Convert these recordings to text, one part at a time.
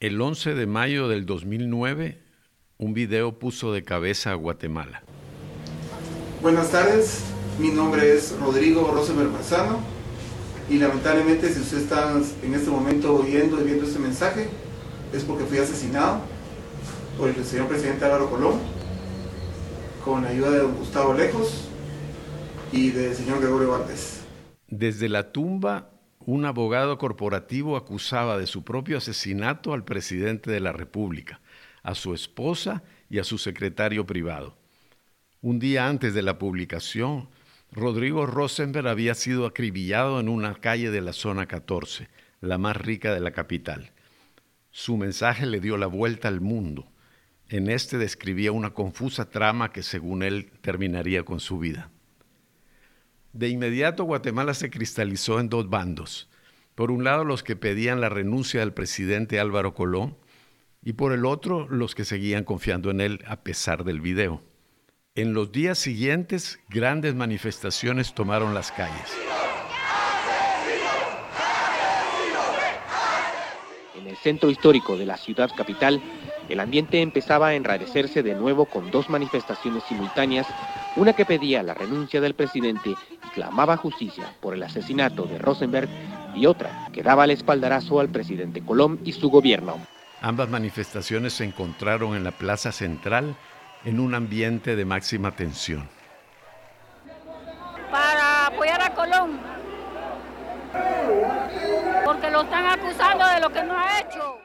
El 11 de mayo del 2009, un video puso de cabeza a Guatemala. Buenas tardes, mi nombre es Rodrigo Rosenberg Marzano y lamentablemente si usted está en este momento oyendo y viendo este mensaje es porque fui asesinado por el señor presidente Álvaro Colón con la ayuda de don Gustavo Lejos y del señor Gregorio Valdés. Desde la tumba, un abogado corporativo acusaba de su propio asesinato al presidente de la República, a su esposa y a su secretario privado. Un día antes de la publicación, Rodrigo Rosenberg había sido acribillado en una calle de la zona 14, la más rica de la capital. Su mensaje le dio la vuelta al mundo. En este describía una confusa trama que según él terminaría con su vida. De inmediato Guatemala se cristalizó en dos bandos. Por un lado los que pedían la renuncia del presidente Álvaro Colón y por el otro los que seguían confiando en él a pesar del video. En los días siguientes, grandes manifestaciones tomaron las calles. En el centro histórico de la ciudad capital, el ambiente empezaba a enrarecerse de nuevo con dos manifestaciones simultáneas, una que pedía la renuncia del presidente clamaba justicia por el asesinato de Rosenberg y otra que daba el espaldarazo al presidente Colón y su gobierno. Ambas manifestaciones se encontraron en la plaza central en un ambiente de máxima tensión. Para apoyar a Colón, porque lo están acusando de lo que no ha hecho.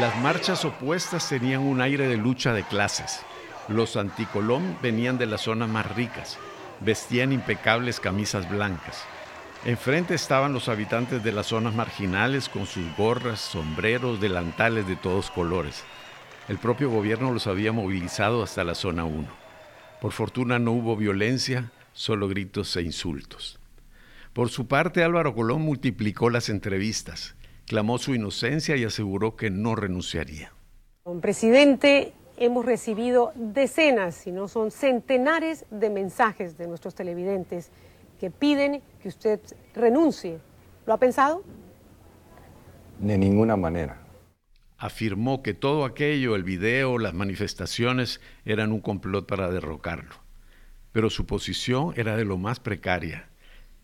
Las marchas opuestas tenían un aire de lucha de clases. Los anticolón venían de las zonas más ricas, vestían impecables camisas blancas. Enfrente estaban los habitantes de las zonas marginales con sus gorras, sombreros, delantales de todos colores. El propio gobierno los había movilizado hasta la zona 1. Por fortuna no hubo violencia, solo gritos e insultos. Por su parte, Álvaro Colón multiplicó las entrevistas, clamó su inocencia y aseguró que no renunciaría. Presidente, hemos recibido decenas, si no son centenares de mensajes de nuestros televidentes que piden que usted renuncie. ¿Lo ha pensado? De ninguna manera afirmó que todo aquello, el video, las manifestaciones, eran un complot para derrocarlo. Pero su posición era de lo más precaria.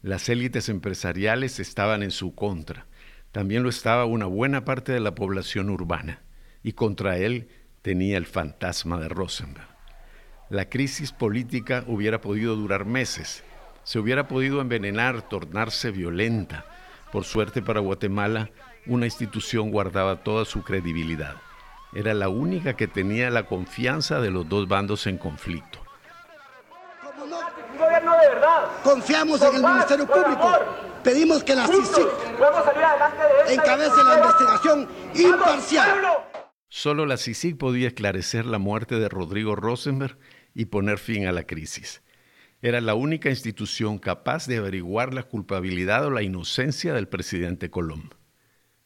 Las élites empresariales estaban en su contra. También lo estaba una buena parte de la población urbana. Y contra él tenía el fantasma de Rosenberg. La crisis política hubiera podido durar meses. Se hubiera podido envenenar, tornarse violenta. Por suerte para Guatemala, una institución guardaba toda su credibilidad. Era la única que tenía la confianza de los dos bandos en conflicto. Confiamos en el Ministerio Público. Pedimos que la CICIC encabece la investigación imparcial. Solo la CICIC podía esclarecer la muerte de Rodrigo Rosenberg y poner fin a la crisis. Era la única institución capaz de averiguar la culpabilidad o la inocencia del presidente Colón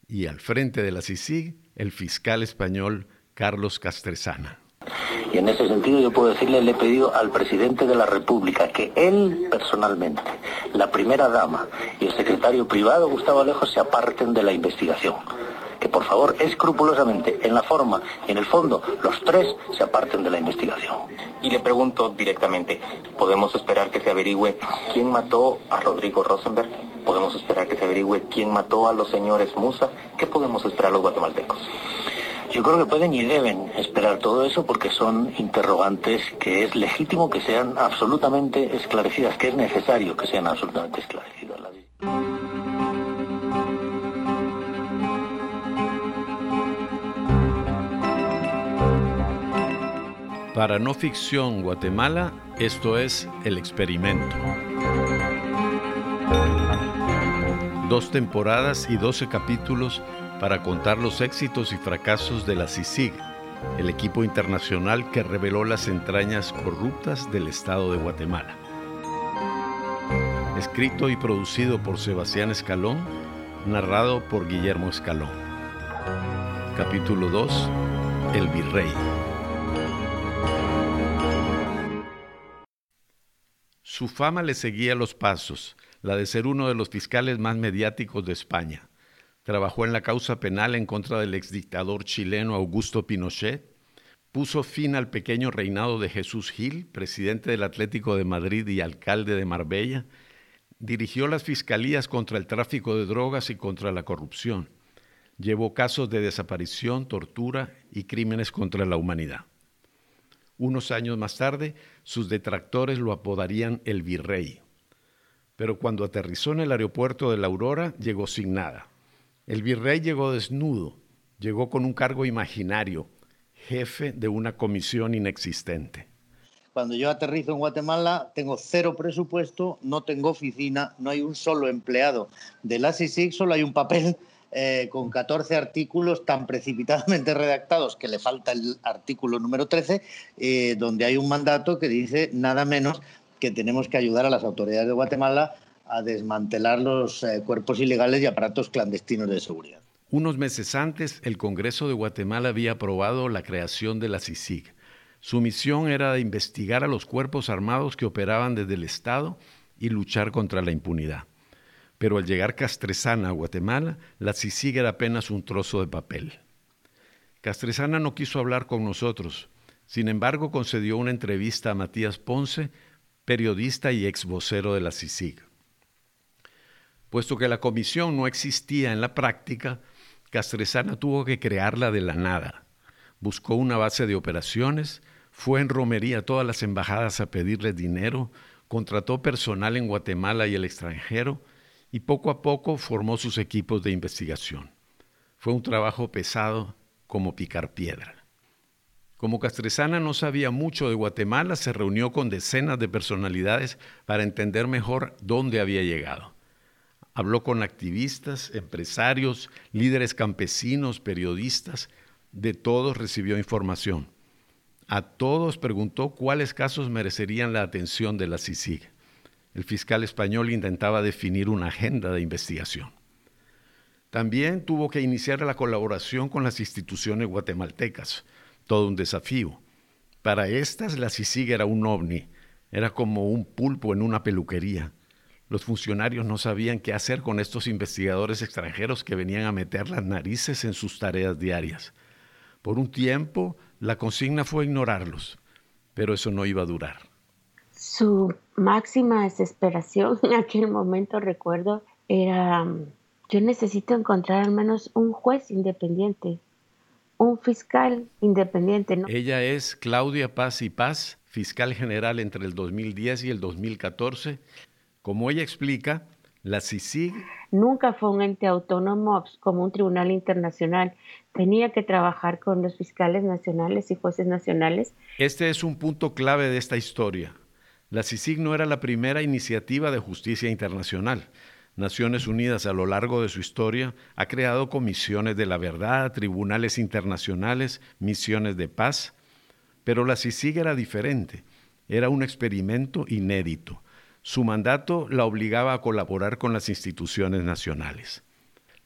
y al frente de la CICIG el fiscal español Carlos Castresana. Y en ese sentido yo puedo decirle, le he pedido al presidente de la República que él personalmente, la primera dama y el secretario privado Gustavo Alejo se aparten de la investigación. Que por favor, escrupulosamente, en la forma y en el fondo, los tres se aparten de la investigación. Y le pregunto directamente, ¿podemos esperar que se averigüe quién mató a Rodrigo Rosenberg? ¿Podemos esperar que se averigüe quién mató a los señores Musa? ¿Qué podemos esperar los guatemaltecos? Yo creo que pueden y deben esperar todo eso porque son interrogantes que es legítimo que sean absolutamente esclarecidas, que es necesario que sean absolutamente esclarecidas. Para No Ficción Guatemala, esto es El Experimento. Dos temporadas y doce capítulos para contar los éxitos y fracasos de la CICIG, el equipo internacional que reveló las entrañas corruptas del Estado de Guatemala. Escrito y producido por Sebastián Escalón, narrado por Guillermo Escalón. Capítulo 2. El Virrey. Su fama le seguía los pasos, la de ser uno de los fiscales más mediáticos de España. trabajó en la causa penal en contra del exdictador chileno Augusto Pinochet, puso fin al pequeño reinado de Jesús Gil, presidente del Atlético de Madrid y alcalde de Marbella, dirigió las fiscalías contra el tráfico de drogas y contra la corrupción, llevó casos de desaparición, tortura y crímenes contra la humanidad. Unos años más tarde, sus detractores lo apodarían el virrey. Pero cuando aterrizó en el aeropuerto de la Aurora, llegó sin nada. El virrey llegó desnudo, llegó con un cargo imaginario, jefe de una comisión inexistente. Cuando yo aterrizo en Guatemala, tengo cero presupuesto, no tengo oficina, no hay un solo empleado de la CICIG, solo hay un papel eh, con 14 artículos tan precipitadamente redactados que le falta el artículo número 13, eh, donde hay un mandato que dice nada menos que tenemos que ayudar a las autoridades de Guatemala a desmantelar los eh, cuerpos ilegales y aparatos clandestinos de seguridad. Unos meses antes, el Congreso de Guatemala había aprobado la creación de la CICIG. Su misión era investigar a los cuerpos armados que operaban desde el Estado y luchar contra la impunidad pero al llegar Castresana a Guatemala, la CICIG era apenas un trozo de papel. Castresana no quiso hablar con nosotros, sin embargo concedió una entrevista a Matías Ponce, periodista y ex vocero de la CICIG. Puesto que la comisión no existía en la práctica, Castresana tuvo que crearla de la nada. Buscó una base de operaciones, fue en romería a todas las embajadas a pedirles dinero, contrató personal en Guatemala y el extranjero y poco a poco formó sus equipos de investigación. Fue un trabajo pesado como picar piedra. Como Castresana no sabía mucho de Guatemala, se reunió con decenas de personalidades para entender mejor dónde había llegado. Habló con activistas, empresarios, líderes campesinos, periodistas, de todos recibió información. A todos preguntó cuáles casos merecerían la atención de la CICIG el fiscal español intentaba definir una agenda de investigación. También tuvo que iniciar la colaboración con las instituciones guatemaltecas, todo un desafío. Para estas la CICIG era un ovni, era como un pulpo en una peluquería. Los funcionarios no sabían qué hacer con estos investigadores extranjeros que venían a meter las narices en sus tareas diarias. Por un tiempo, la consigna fue ignorarlos, pero eso no iba a durar. Su máxima desesperación en aquel momento, recuerdo, era, yo necesito encontrar al menos un juez independiente, un fiscal independiente. Ella es Claudia Paz y Paz, fiscal general entre el 2010 y el 2014. Como ella explica, la CICIG nunca fue un ente autónomo como un tribunal internacional. Tenía que trabajar con los fiscales nacionales y jueces nacionales. Este es un punto clave de esta historia. La CICIG no era la primera iniciativa de justicia internacional. Naciones Unidas a lo largo de su historia ha creado comisiones de la verdad, tribunales internacionales, misiones de paz, pero la CICIG era diferente, era un experimento inédito. Su mandato la obligaba a colaborar con las instituciones nacionales.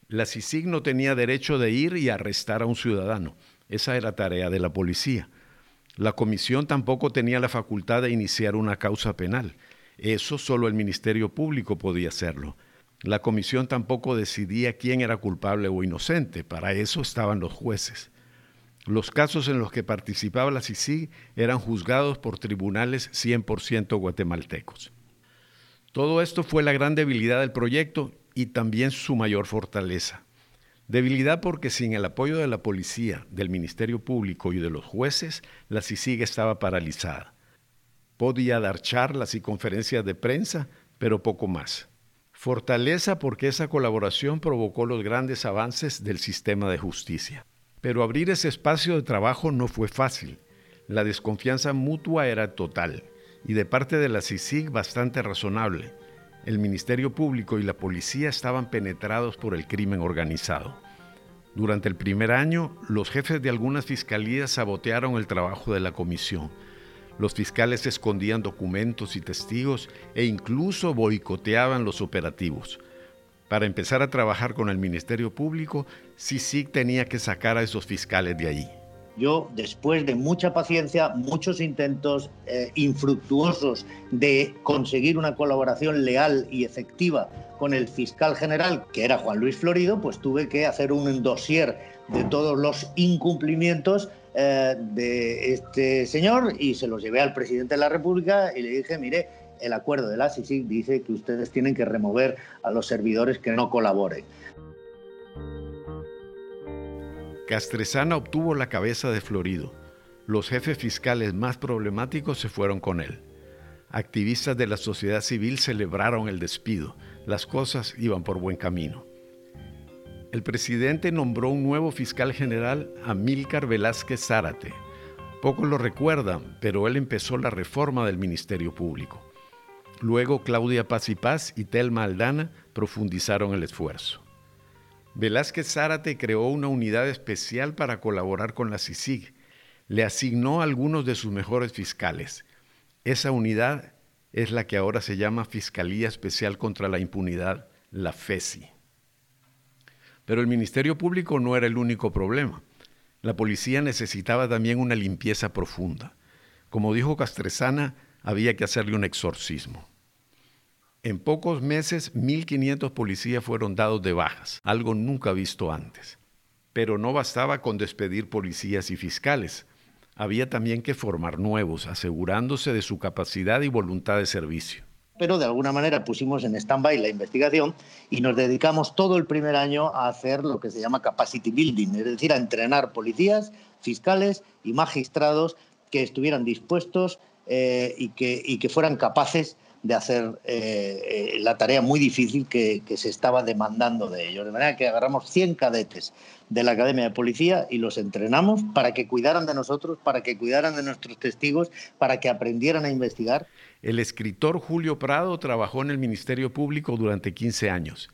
La CICIG no tenía derecho de ir y arrestar a un ciudadano, esa era tarea de la policía. La comisión tampoco tenía la facultad de iniciar una causa penal. Eso solo el Ministerio Público podía hacerlo. La comisión tampoco decidía quién era culpable o inocente. Para eso estaban los jueces. Los casos en los que participaba la CICI eran juzgados por tribunales 100% guatemaltecos. Todo esto fue la gran debilidad del proyecto y también su mayor fortaleza. Debilidad porque sin el apoyo de la policía, del Ministerio Público y de los jueces, la CICIG estaba paralizada. Podía dar charlas y conferencias de prensa, pero poco más. Fortaleza porque esa colaboración provocó los grandes avances del sistema de justicia. Pero abrir ese espacio de trabajo no fue fácil. La desconfianza mutua era total y de parte de la CICIG bastante razonable el Ministerio Público y la policía estaban penetrados por el crimen organizado. Durante el primer año, los jefes de algunas fiscalías sabotearon el trabajo de la comisión. Los fiscales escondían documentos y testigos e incluso boicoteaban los operativos. Para empezar a trabajar con el Ministerio Público, CICIG tenía que sacar a esos fiscales de allí. Yo, después de mucha paciencia, muchos intentos eh, infructuosos de conseguir una colaboración leal y efectiva con el fiscal general, que era Juan Luis Florido, pues tuve que hacer un dossier de todos los incumplimientos eh, de este señor y se los llevé al presidente de la República y le dije, mire, el acuerdo de la CICIC dice que ustedes tienen que remover a los servidores que no colaboren. Castresana obtuvo la cabeza de Florido. Los jefes fiscales más problemáticos se fueron con él. Activistas de la sociedad civil celebraron el despido. Las cosas iban por buen camino. El presidente nombró un nuevo fiscal general, Amílcar Velázquez Zárate. Pocos lo recuerdan, pero él empezó la reforma del Ministerio Público. Luego Claudia Paz y Paz y Telma Aldana profundizaron el esfuerzo. Velázquez Zárate creó una unidad especial para colaborar con la CICIG. Le asignó algunos de sus mejores fiscales. Esa unidad es la que ahora se llama Fiscalía Especial contra la Impunidad, la FESI. Pero el Ministerio Público no era el único problema. La policía necesitaba también una limpieza profunda. Como dijo Castresana, había que hacerle un exorcismo. En pocos meses, 1.500 policías fueron dados de bajas, algo nunca visto antes. Pero no bastaba con despedir policías y fiscales. Había también que formar nuevos, asegurándose de su capacidad y voluntad de servicio. Pero de alguna manera pusimos en stand-by la investigación y nos dedicamos todo el primer año a hacer lo que se llama capacity building, es decir, a entrenar policías, fiscales y magistrados que estuvieran dispuestos eh, y, que, y que fueran capaces de hacer eh, eh, la tarea muy difícil que, se estaba demandando de ellos. De manera que agarramos 100 cadetes de la Academia de Policía y los entrenamos para que cuidaran de nosotros, para que cuidaran de nuestros testigos, para que aprendieran a investigar. El escritor Julio Prado trabajó en el Ministerio Público durante 15 años.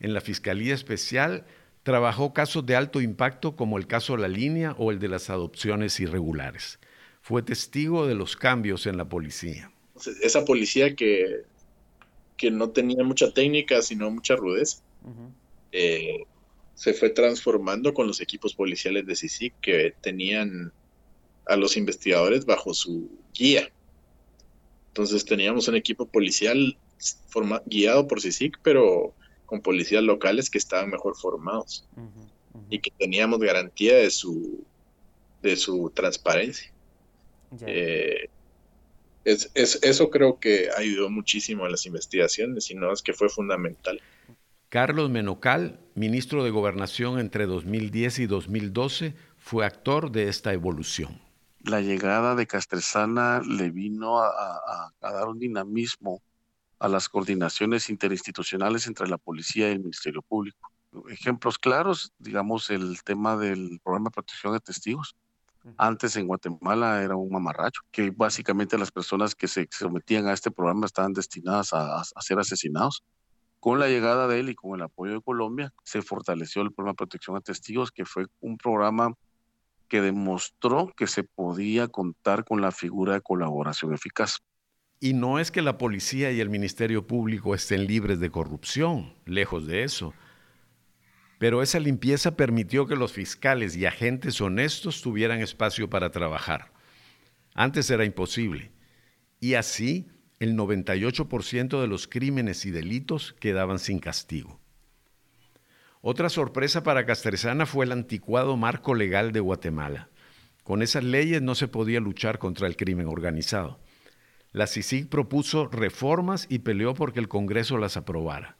En la Fiscalía Especial trabajó casos de alto impacto como el caso La Línea o el de las adopciones irregulares. Fue testigo de los cambios en la policía esa policía que, que no tenía mucha técnica, sino mucha rudeza, eh, se fue transformando con los equipos policiales de CICIC que tenían a los investigadores bajo su guía. Entonces teníamos un equipo policial guiado por CICIC, pero con policías locales que estaban mejor formados y que teníamos garantía de su, de su transparencia. Eh, es, eso creo que ayudó muchísimo a las investigaciones y no es que fue fundamental. Carlos Menocal, ministro de Gobernación entre 2010 y 2012, fue actor de esta evolución. La llegada de Castresana le vino a, dar un dinamismo a las coordinaciones interinstitucionales entre la policía y el Ministerio Público. Ejemplos claros, digamos, el tema del programa de protección de testigos antes en Guatemala era un mamarracho, que básicamente las personas que se sometían a este programa estaban destinadas a, ser asesinados. Con la llegada de él y con el apoyo de Colombia, se fortaleció el programa de protección a testigos, que fue un programa que demostró que se podía contar con la figura de colaboración eficaz. Y no es que la policía y el Ministerio Público estén libres de corrupción, lejos de eso. Pero esa limpieza permitió que los fiscales y agentes honestos tuvieran espacio para trabajar. Antes era imposible. Y así, el 98% de los crímenes y delitos quedaban sin castigo. Otra sorpresa para Castresana fue el anticuado marco legal de Guatemala. Con esas leyes no se podía luchar contra el crimen organizado. La CICIG propuso reformas y peleó porque el Congreso las aprobara.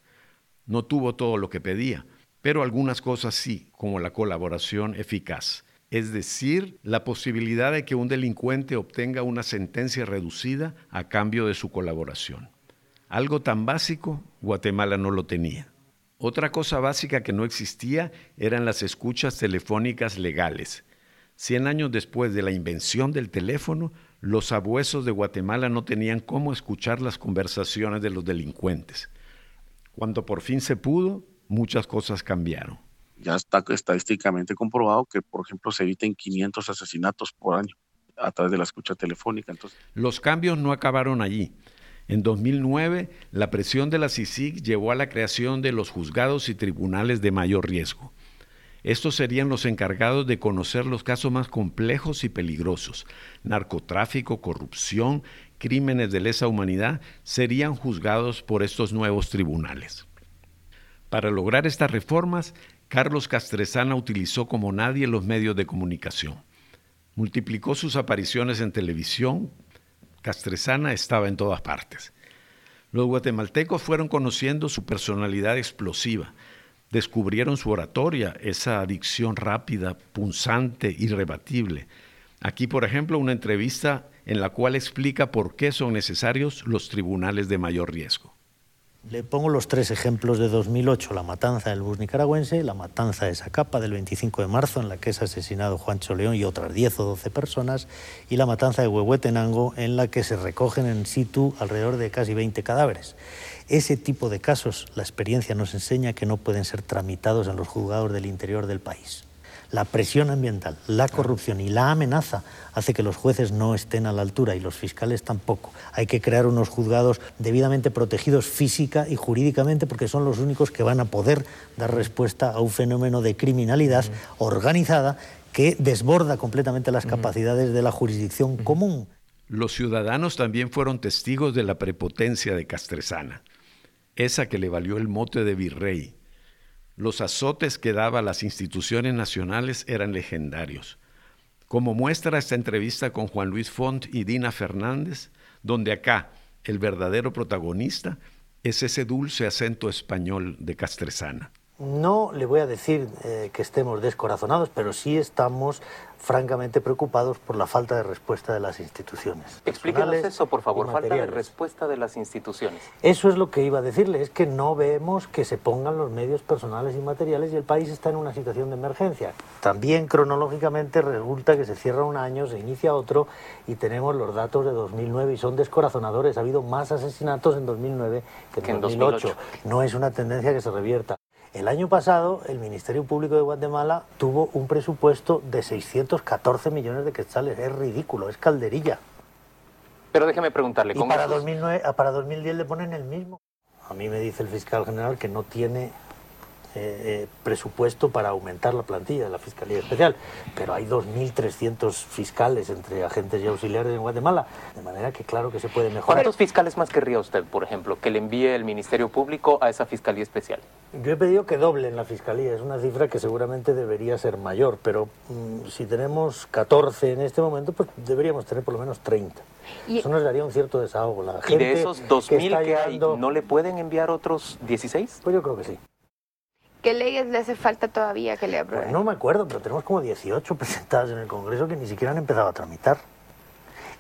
No tuvo todo lo que pedía, pero algunas cosas sí, como la colaboración eficaz. Es decir, la posibilidad de que un delincuente obtenga una sentencia reducida a cambio de su colaboración. Algo tan básico, Guatemala no lo tenía. Otra cosa básica que no existía eran las escuchas telefónicas legales. Cien años después de la invención del teléfono, los abuesos de Guatemala no tenían cómo escuchar las conversaciones de los delincuentes. Cuando por fin se pudo, muchas cosas cambiaron. Ya está estadísticamente comprobado que, por ejemplo, se eviten 500 asesinatos por año a través de la escucha telefónica. Entonces... Los cambios no acabaron allí. En 2009, la presión de la CICIG llevó a la creación de los juzgados y tribunales de mayor riesgo. Estos serían los encargados de conocer los casos más complejos y peligrosos. Narcotráfico, corrupción, crímenes de lesa humanidad serían juzgados por estos nuevos tribunales. Para lograr estas reformas, Carlos Castresana utilizó como nadie los medios de comunicación. Multiplicó sus apariciones en televisión. Castresana estaba en todas partes. Los guatemaltecos fueron conociendo su personalidad explosiva, descubrieron su oratoria, esa adicción rápida, punzante, irrebatible. Aquí, por ejemplo, una entrevista en la cual explica por qué son necesarios los tribunales de mayor riesgo. Le pongo los tres ejemplos de 2008, la matanza del bus nicaragüense, la matanza de Zacapa del 25 de marzo en la que es asesinado Juancho León y otras 10 o 12 personas, y la matanza de Huehuetenango en la que se recogen en situ alrededor de casi 20 cadáveres. Ese tipo de casos, la experiencia nos enseña que no pueden ser tramitados en los juzgados del interior del país. La presión ambiental, la corrupción y la amenaza hace que los jueces no estén a la altura y los fiscales tampoco. Hay que crear unos juzgados debidamente protegidos física y jurídicamente porque son los únicos que van a poder dar respuesta a un fenómeno de criminalidad organizada que desborda completamente las capacidades de la jurisdicción común. Los ciudadanos también fueron testigos de la prepotencia de Castresana, esa que le valió el mote de virrey los azotes que daba a las instituciones nacionales eran legendarios. Como muestra esta entrevista con Juan Luis Font y Dina Fernández, donde acá el verdadero protagonista es ese dulce acento español de Castresana. No le voy a decir eh, que estemos descorazonados, pero sí estamos francamente preocupados por la falta de respuesta de las instituciones. Explíquenos eso, por favor, falta de respuesta de las instituciones. Eso es lo que iba a decirle, es que no vemos que se pongan los medios personales y materiales y el país está en una situación de emergencia. También cronológicamente resulta que se cierra un año, se inicia otro y tenemos los datos de 2009 y son descorazonadores. Ha habido más asesinatos en 2009 que en, 2008. No es una tendencia que se revierta. El año pasado el Ministerio Público de Guatemala tuvo un presupuesto de 614 millones de quetzales. Es ridículo, es calderilla. Pero déjeme preguntarle, ¿cómo? Y para, 2009, para 2010 le ponen el mismo. A mí me dice el fiscal general que no tiene eh, eh, presupuesto para aumentar la plantilla de la Fiscalía Especial, pero hay 2.300 fiscales entre agentes y auxiliares en Guatemala, de manera que claro que se puede mejorar. ¿Cuántos fiscales más querría usted, por ejemplo, que le envíe el Ministerio Público a esa Fiscalía Especial? Yo he pedido que doblen la Fiscalía, es una cifra que seguramente debería ser mayor, pero mm, si tenemos 14 en este momento, pues deberíamos tener por lo menos 30. Eso nos daría un cierto desahogo. La ¿Y de esos 2.000 que, hay, no le pueden enviar otros 16? Pues yo creo que sí. ¿Qué leyes le hace falta todavía que le aprueben? Pues no me acuerdo, pero tenemos como 18 presentadas en el Congreso que ni siquiera han empezado a tramitar.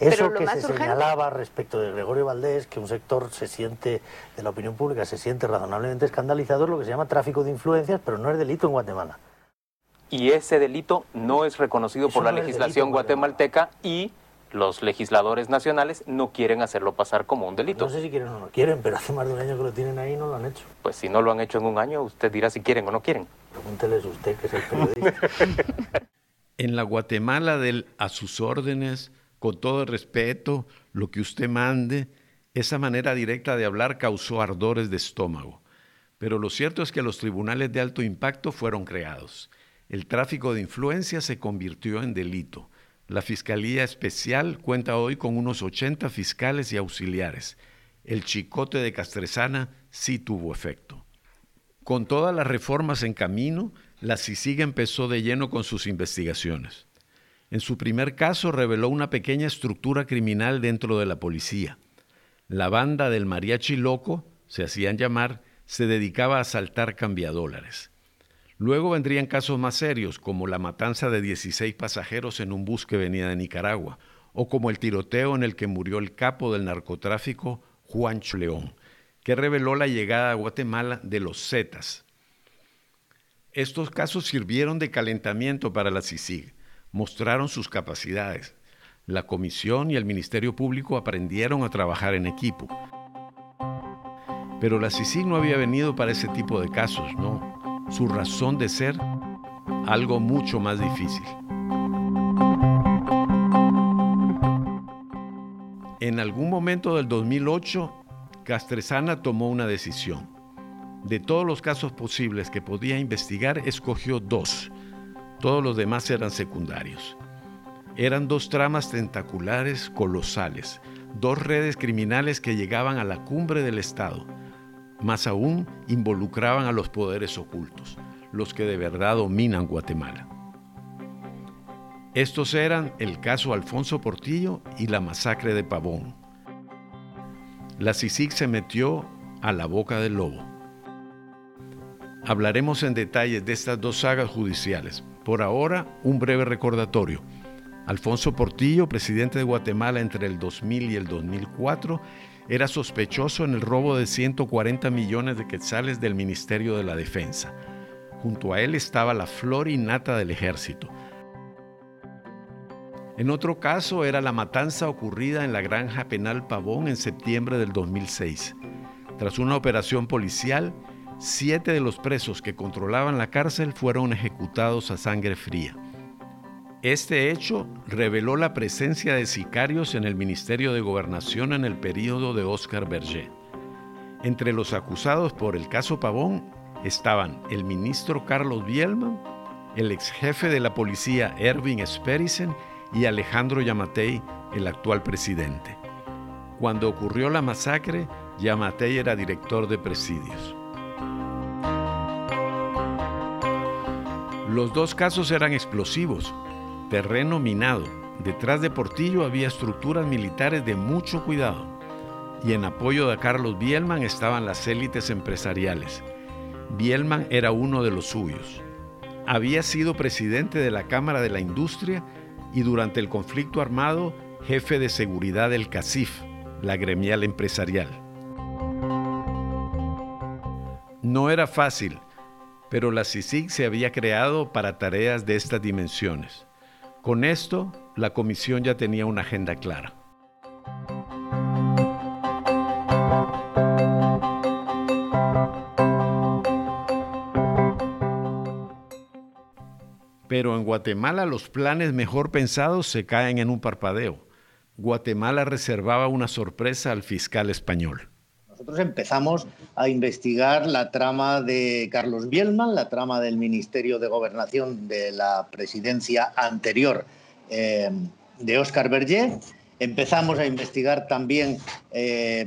Eso que se señalaba respecto de Gregorio Valdés, que un sector se siente, de la opinión pública, se siente razonablemente escandalizado, es lo que se llama tráfico de influencias, pero no es delito en Guatemala. Y ese delito no es reconocido por la legislación guatemalteca y los legisladores nacionales no quieren hacerlo pasar como un delito. No sé si quieren o no quieren, pero hace más de un año que lo tienen ahí y no lo han hecho. Pues si no lo han hecho en un año, usted dirá si quieren o no quieren. Pregúnteles usted, que es el periodista. en la Guatemala del a sus órdenes, con todo el respeto, lo que usted mande, esa manera directa de hablar causó ardores de estómago. Pero lo cierto es que los tribunales de alto impacto fueron creados. El tráfico de influencia se convirtió en delito la Fiscalía Especial cuenta hoy con unos 80 fiscales y auxiliares. El chicote de Castresana sí tuvo efecto. Con todas las reformas en camino, la CICIG empezó de lleno con sus investigaciones. En su primer caso reveló una pequeña estructura criminal dentro de la policía. La banda del mariachi loco, se hacían llamar, se dedicaba a asaltar cambiadólares. Luego vendrían casos más serios, como la matanza de 16 pasajeros en un bus que venía de Nicaragua, o como el tiroteo en el que murió el capo del narcotráfico, Juan León, que reveló la llegada a Guatemala de los Zetas. Estos casos sirvieron de calentamiento para la CICIG, mostraron sus capacidades. La Comisión y el Ministerio Público aprendieron a trabajar en equipo. Pero la CICIG no había venido para ese tipo de casos, no su razón de ser algo mucho más difícil. En algún momento del 2008, Castresana tomó una decisión. De todos los casos posibles que podía investigar, escogió dos. Todos los demás eran secundarios. Eran dos tramas tentaculares colosales, dos redes criminales que llegaban a la cumbre del Estado. Más aún, involucraban a los poderes ocultos, los que de verdad dominan Guatemala. Estos eran el caso Alfonso Portillo y la masacre de Pavón. La CICIG se metió a la boca del lobo. Hablaremos en detalle de estas dos sagas judiciales. Por ahora, un breve recordatorio. Alfonso Portillo, presidente de Guatemala entre el 2000 y el 2004, era sospechoso en el robo de 140 millones de quetzales del Ministerio de la Defensa. Junto a él estaba la flor y nata del ejército. En otro caso era la matanza ocurrida en la granja penal Pavón en septiembre del 2006. Tras una operación policial, siete de los presos que controlaban la cárcel fueron ejecutados a sangre fría. Este hecho reveló la presencia de sicarios en el Ministerio de Gobernación en el período de Oscar Berger. Entre los acusados por el caso Pavón estaban el ministro Carlos Bielman, el ex jefe de la policía Erwin Sperisen y Alejandro Yamatei, el actual presidente. Cuando ocurrió la masacre, Yamatei era director de presidios. Los dos casos eran explosivos, terreno minado. Detrás de Portillo había estructuras militares de mucho cuidado. Y en apoyo de Carlos Bielman estaban las élites empresariales. Bielman era uno de los suyos. Había sido presidente de la Cámara de la Industria y durante el conflicto armado jefe de seguridad del CACIF, la gremial empresarial. No era fácil, pero la CICIG se había creado para tareas de estas dimensiones. Con esto, la comisión ya tenía una agenda clara. Pero en Guatemala los planes mejor pensados se caen en un parpadeo. Guatemala reservaba una sorpresa al fiscal español. Nosotros empezamos a investigar la trama de Carlos Bielman, la trama del Ministerio de Gobernación de la presidencia anterior eh, de Óscar Berger. Empezamos a investigar también eh,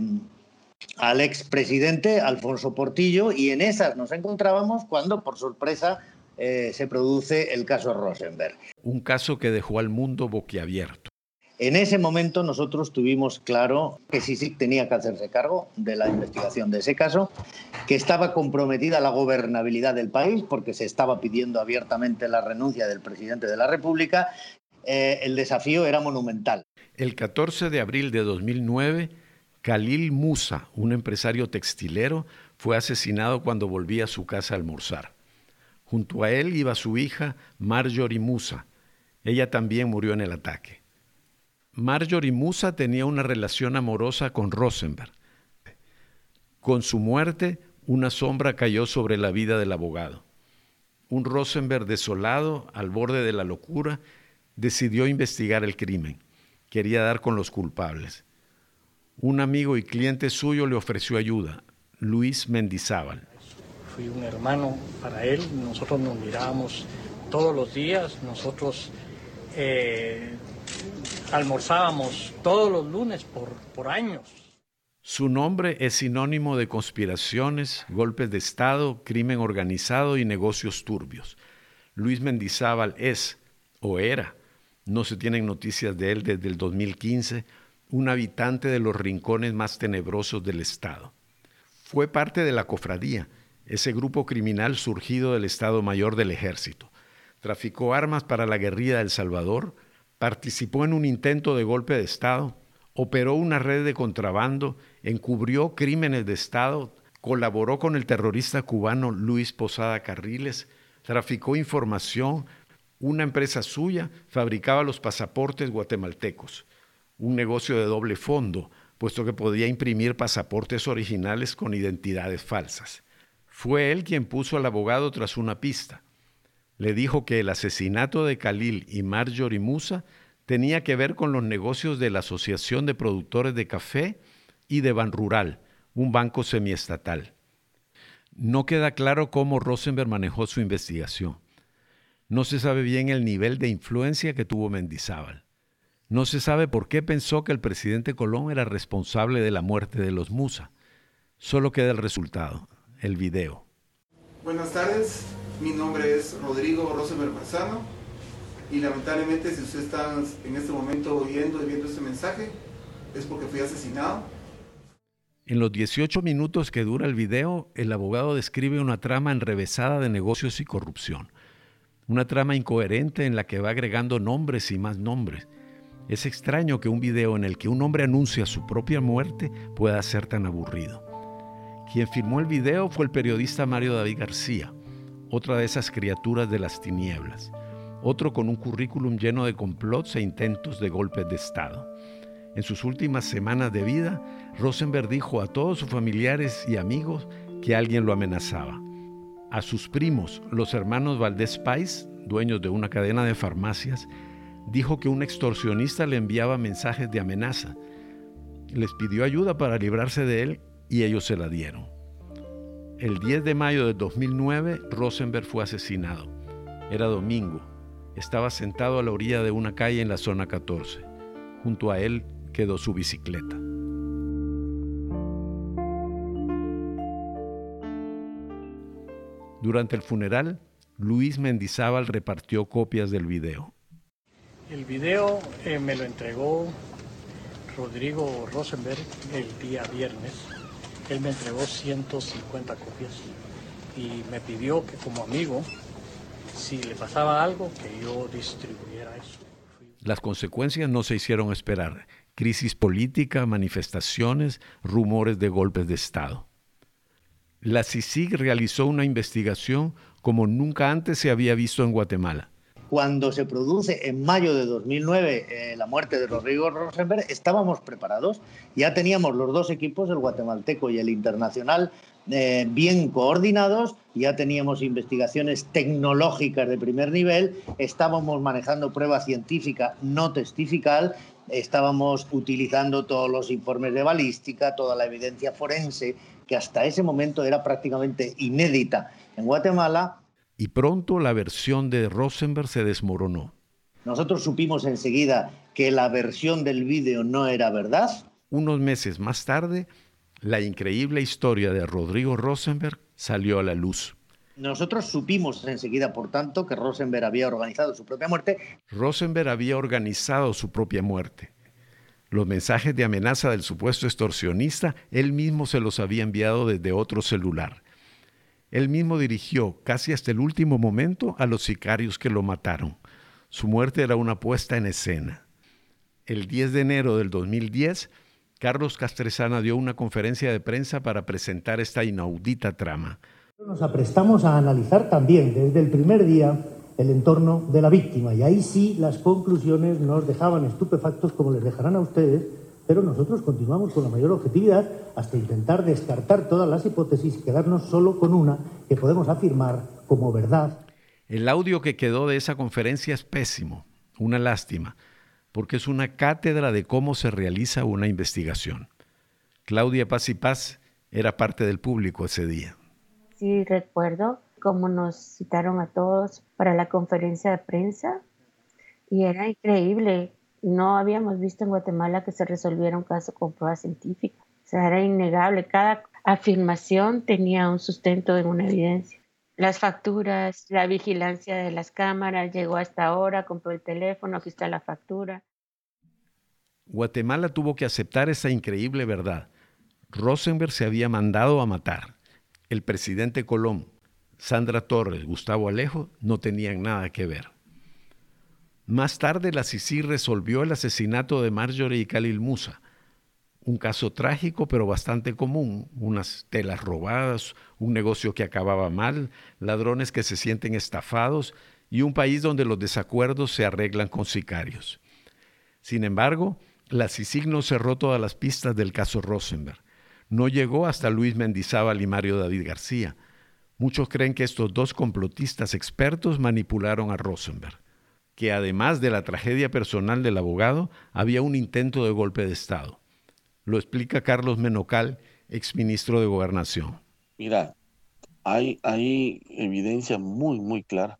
al expresidente Alfonso Portillo y en esas nos encontrábamos cuando, por sorpresa, eh, se produce el caso Rosenberg. Un caso que dejó al mundo boquiabierto. En ese momento nosotros tuvimos claro que sí tenía que hacerse cargo de la investigación de ese caso, que estaba comprometida la gobernabilidad del país porque se estaba pidiendo abiertamente la renuncia del presidente de la República. Eh, el desafío era monumental. El 14 de abril de 2009, Khalil Musa, un empresario textilero, fue asesinado cuando volvía a su casa a almorzar. Junto a él iba su hija Marjorie Musa. Ella también murió en el ataque. Marjorie Musa tenía una relación amorosa con Rosenberg. Con su muerte, una sombra cayó sobre la vida del abogado. Un Rosenberg desolado, al borde de la locura, decidió investigar el crimen. Quería dar con los culpables. Un amigo y cliente suyo le ofreció ayuda, Luis Mendizábal. Fui un hermano para él, nosotros nos mirábamos todos los días, nosotros eh, almorzábamos todos los lunes por, por años. Su nombre es sinónimo de conspiraciones, golpes de Estado, crimen organizado y negocios turbios. Luis Mendizábal es, o era, no se tienen noticias de él desde el 2015, un habitante de los rincones más tenebrosos del Estado. Fue parte de la cofradía, ese grupo criminal surgido del Estado Mayor del Ejército. Traficó armas para la guerrilla de El Salvador, participó en un intento de golpe de Estado, operó una red de contrabando, encubrió crímenes de Estado, colaboró con el terrorista cubano Luis Posada Carriles, traficó información, una empresa suya fabricaba los pasaportes guatemaltecos, un negocio de doble fondo, puesto que podía imprimir pasaportes originales con identidades falsas. Fue él quien puso al abogado tras una pista le dijo que el asesinato de Khalil y Marjorie Musa tenía que ver con los negocios de la Asociación de Productores de Café y de Ban Rural, un banco semiestatal. No queda claro cómo Rosenberg manejó su investigación. No se sabe bien el nivel de influencia que tuvo Mendizábal. No se sabe por qué pensó que el presidente Colón era responsable de la muerte de los Musa. Solo queda el resultado, el video. Buenas tardes, mi nombre es Rodrigo Rosenberg Marzano y lamentablemente si usted está en este momento oyendo y viendo este mensaje es porque fui asesinado. En los 18 minutos que dura el video, el abogado describe una trama enrevesada de negocios y corrupción. Una trama incoherente en la que va agregando nombres y más nombres. Es extraño que un video en el que un hombre anuncia su propia muerte pueda ser tan aburrido. Quien filmó el video fue el periodista Mario David García, otra de esas criaturas de las tinieblas, otro con un currículum lleno de complots e intentos de golpes de Estado. En sus últimas semanas de vida, Rosenberg dijo a todos sus familiares y amigos que alguien lo amenazaba. A sus primos, los hermanos Valdés Pais, dueños de una cadena de farmacias, dijo que un extorsionista le enviaba mensajes de amenaza. Les pidió ayuda para librarse de él y ellos se la dieron. El 10 de mayo de 2009, Rosenberg fue asesinado. Era domingo. Estaba sentado a la orilla de una calle en la zona 14. Junto a él quedó su bicicleta. Durante el funeral, Luis Mendizábal repartió copias del video. El video eh, me lo entregó Rodrigo Rosenberg el día viernes. Él me entregó 150 copias y me pidió que como amigo, si le pasaba algo, que yo distribuyera eso. Las consecuencias no se hicieron esperar. Crisis política, manifestaciones, rumores de golpes de Estado. La CICIG realizó una investigación como nunca antes se había visto en Guatemala cuando se produce en mayo de 2009 eh, la muerte de Rodrigo Rosenberg, estábamos preparados. Ya teníamos los dos equipos, el guatemalteco y el internacional, eh, bien coordinados, ya teníamos investigaciones tecnológicas de primer nivel, estábamos manejando prueba científica no testifical, estábamos utilizando todos los informes de balística, toda la evidencia forense, que hasta ese momento era prácticamente inédita en Guatemala y pronto la versión de Rosenberg se desmoronó. Nosotros supimos enseguida que la versión del vídeo no era verdad. Unos meses más tarde, la increíble historia de Rodrigo Rosenberg salió a la luz. Nosotros supimos enseguida, por tanto, que Rosenberg había organizado su propia muerte. Rosenberg había organizado su propia muerte. Los mensajes de amenaza del supuesto extorsionista, él mismo se los había enviado desde otro celular. Él mismo dirigió casi hasta el último momento a los sicarios que lo mataron. Su muerte era una puesta en escena. El 10 de enero del 2010, Carlos Castresana dio una conferencia de prensa para presentar esta inaudita trama. Nos aprestamos a analizar también desde el primer día el entorno de la víctima y ahí sí las conclusiones nos dejaban estupefactos como les dejarán a ustedes pero nosotros continuamos con la mayor objetividad hasta intentar descartar todas las hipótesis y quedarnos solo con una que podemos afirmar como verdad. El audio que quedó de esa conferencia es pésimo, una lástima, porque es una cátedra de cómo se realiza una investigación. Claudia Paz y Paz era parte del público ese día. Sí, recuerdo cómo nos citaron a todos para la conferencia de prensa y era increíble no habíamos visto en Guatemala que se resolviera un caso con prueba científica. Era innegable. Cada afirmación tenía un sustento en una evidencia. Las facturas, la vigilancia de las cámaras, llegó hasta ahora, compró el teléfono, aquí está la factura. Guatemala tuvo que aceptar esa increíble verdad. Rosenberg se había mandado a matar. El presidente Colón, Sandra Torres, Gustavo Alejo no tenían nada que ver. Más tarde la Sisi resolvió el asesinato de Marjorie y Khalil Musa, un caso trágico pero bastante común, unas telas robadas, un negocio que acababa mal, ladrones que se sienten estafados y un país donde los desacuerdos se arreglan con sicarios. Sin embargo, la CICIG no cerró todas las pistas del caso Rosenberg. No llegó hasta Luis Mendizábal y Mario David García. Muchos creen que estos dos complotistas expertos manipularon a Rosenberg que además de la tragedia personal del abogado, había un intento de golpe de Estado. Lo explica Carlos Menocal, exministro de Gobernación. Mira, hay, hay evidencia muy, muy clara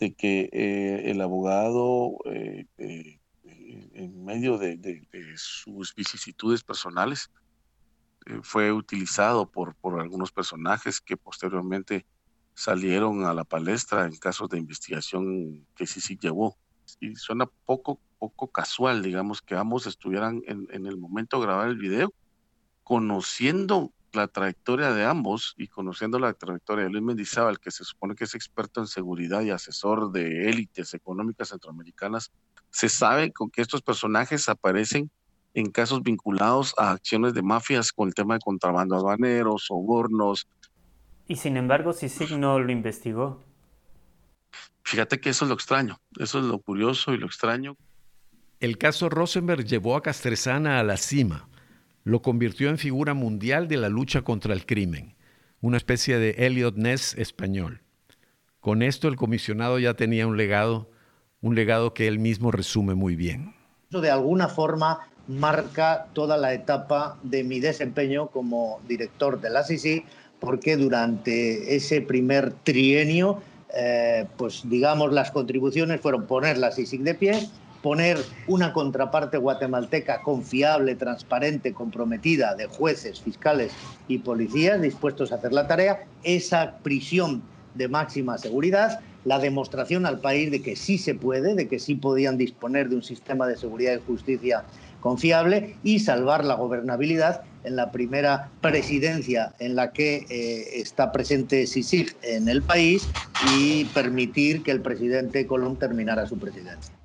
de que eh, el abogado, eh, eh, en medio de, sus vicisitudes personales, fue utilizado por, por algunos personajes que posteriormente salieron a la palestra en casos de investigación que sí sí llevó. Y suena poco, poco casual, digamos, que ambos estuvieran en, en el momento de grabar el video, conociendo la trayectoria de ambos y conociendo la trayectoria de Luis Mendizábal, que se supone que es experto en seguridad y asesor de élites económicas centroamericanas, se sabe con que estos personajes aparecen en casos vinculados a acciones de mafias con el tema de contrabando aduanero, sobornos. Y sin embargo, CICIG no lo investigó. Fíjate que eso es lo extraño, eso es lo curioso y lo extraño. El caso Rosenberg llevó a Castresana a la cima lo convirtió en figura mundial de la lucha contra el crimen, una especie de Elliot Ness español. Con esto el comisionado ya tenía un legado, un legado que él mismo resume muy bien. Eso de alguna forma marca toda la etapa de mi desempeño como director de la CICI, porque durante ese primer trienio, eh, pues digamos, las contribuciones fueron poner la CICIC de pie, poner una contraparte guatemalteca confiable, transparente, comprometida de jueces, fiscales y policías dispuestos a hacer la tarea, esa prisión de máxima seguridad, la demostración al país de que sí se puede, de que sí podían disponer de un sistema de seguridad y justicia confiable y salvar la gobernabilidad en la primera presidencia en la que eh, está presente SISIG en el país y permitir que el presidente Colón terminara su presidencia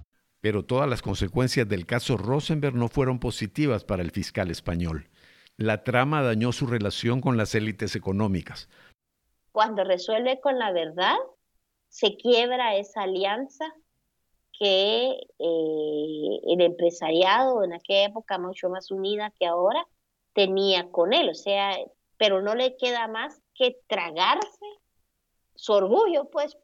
pero todas las consecuencias del caso Rosenberg no fueron positivas para el fiscal español. La trama dañó su relación con las élites económicas. Cuando resuelve con la verdad, se quiebra esa alianza que eh, el empresariado en aquella época mucho más unida que ahora tenía con él, o sea, pero no le queda más que tragarse su orgullo, pues.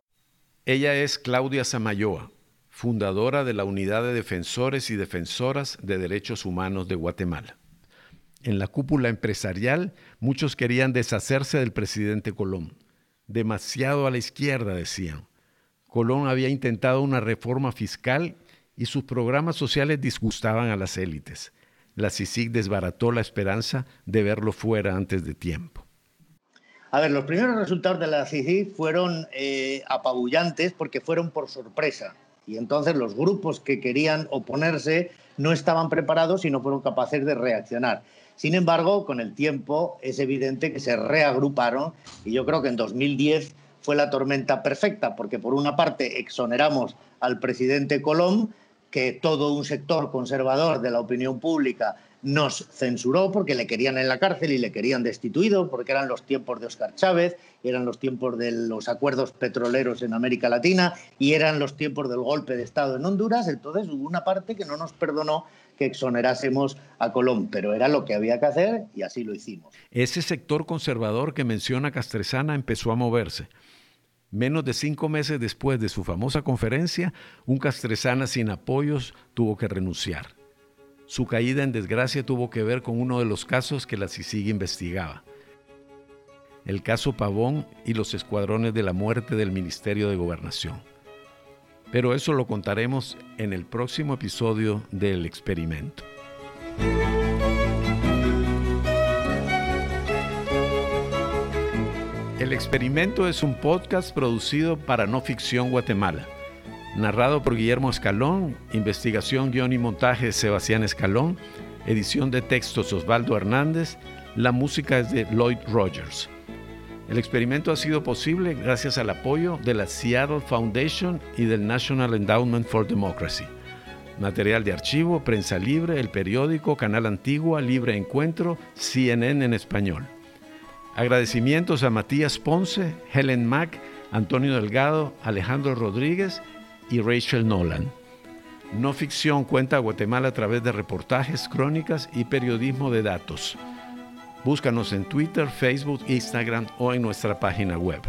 Ella es Claudia Samayoa, fundadora de la Unidad de Defensores y Defensoras de Derechos Humanos de Guatemala. En la cúpula empresarial, muchos querían deshacerse del presidente Colón. Demasiado a la izquierda, decían. Colón había intentado una reforma fiscal y sus programas sociales disgustaban a las élites. La CICIG desbarató la esperanza de verlo fuera antes de tiempo. A ver, los primeros resultados de la CICIG fueron eh, apabullantes porque fueron por sorpresa y entonces los grupos que querían oponerse no estaban preparados y no fueron capaces de reaccionar. Sin embargo, con el tiempo es evidente que se reagruparon y yo creo que en 2010 fue la tormenta perfecta, porque por una parte exoneramos al presidente Colón, que todo un sector conservador de la opinión pública nos censuró porque le querían en la cárcel y le querían destituido, porque eran los tiempos de Oscar Chávez, eran los tiempos de los acuerdos petroleros en América Latina y eran los tiempos del golpe de Estado en Honduras. Entonces hubo una parte que no nos perdonó que exonerásemos a Colón, pero era lo que había que hacer y así lo hicimos. Ese sector conservador que menciona Castresana empezó a moverse. Menos de cinco meses después de su famosa conferencia, un Castresana sin apoyos tuvo que renunciar. Su caída en desgracia tuvo que ver con uno de los casos que la CICIG investigaba. El caso Pavón y los escuadrones de la muerte del Ministerio de Gobernación. Pero eso lo contaremos en el próximo episodio del experimento. El experimento es un podcast producido para No Ficción Guatemala narrado por Guillermo Escalón, investigación, guion y montaje Sebastián Escalón, edición de textos Osvaldo Hernández, la música es de Lloyd Rogers. El experimento ha sido posible gracias al apoyo de la Seattle Foundation y del National Endowment for Democracy. Material de archivo, prensa libre, el periódico, Canal Antigua, Libre Encuentro, CNN en español. Agradecimientos a Matías Ponce, Helen Mack, Antonio Delgado, Alejandro Rodríguez y Rachel Nolan. No ficción cuenta a Guatemala a través de reportajes, crónicas y periodismo de datos. Búscanos en Twitter, Facebook, Instagram o en nuestra página web.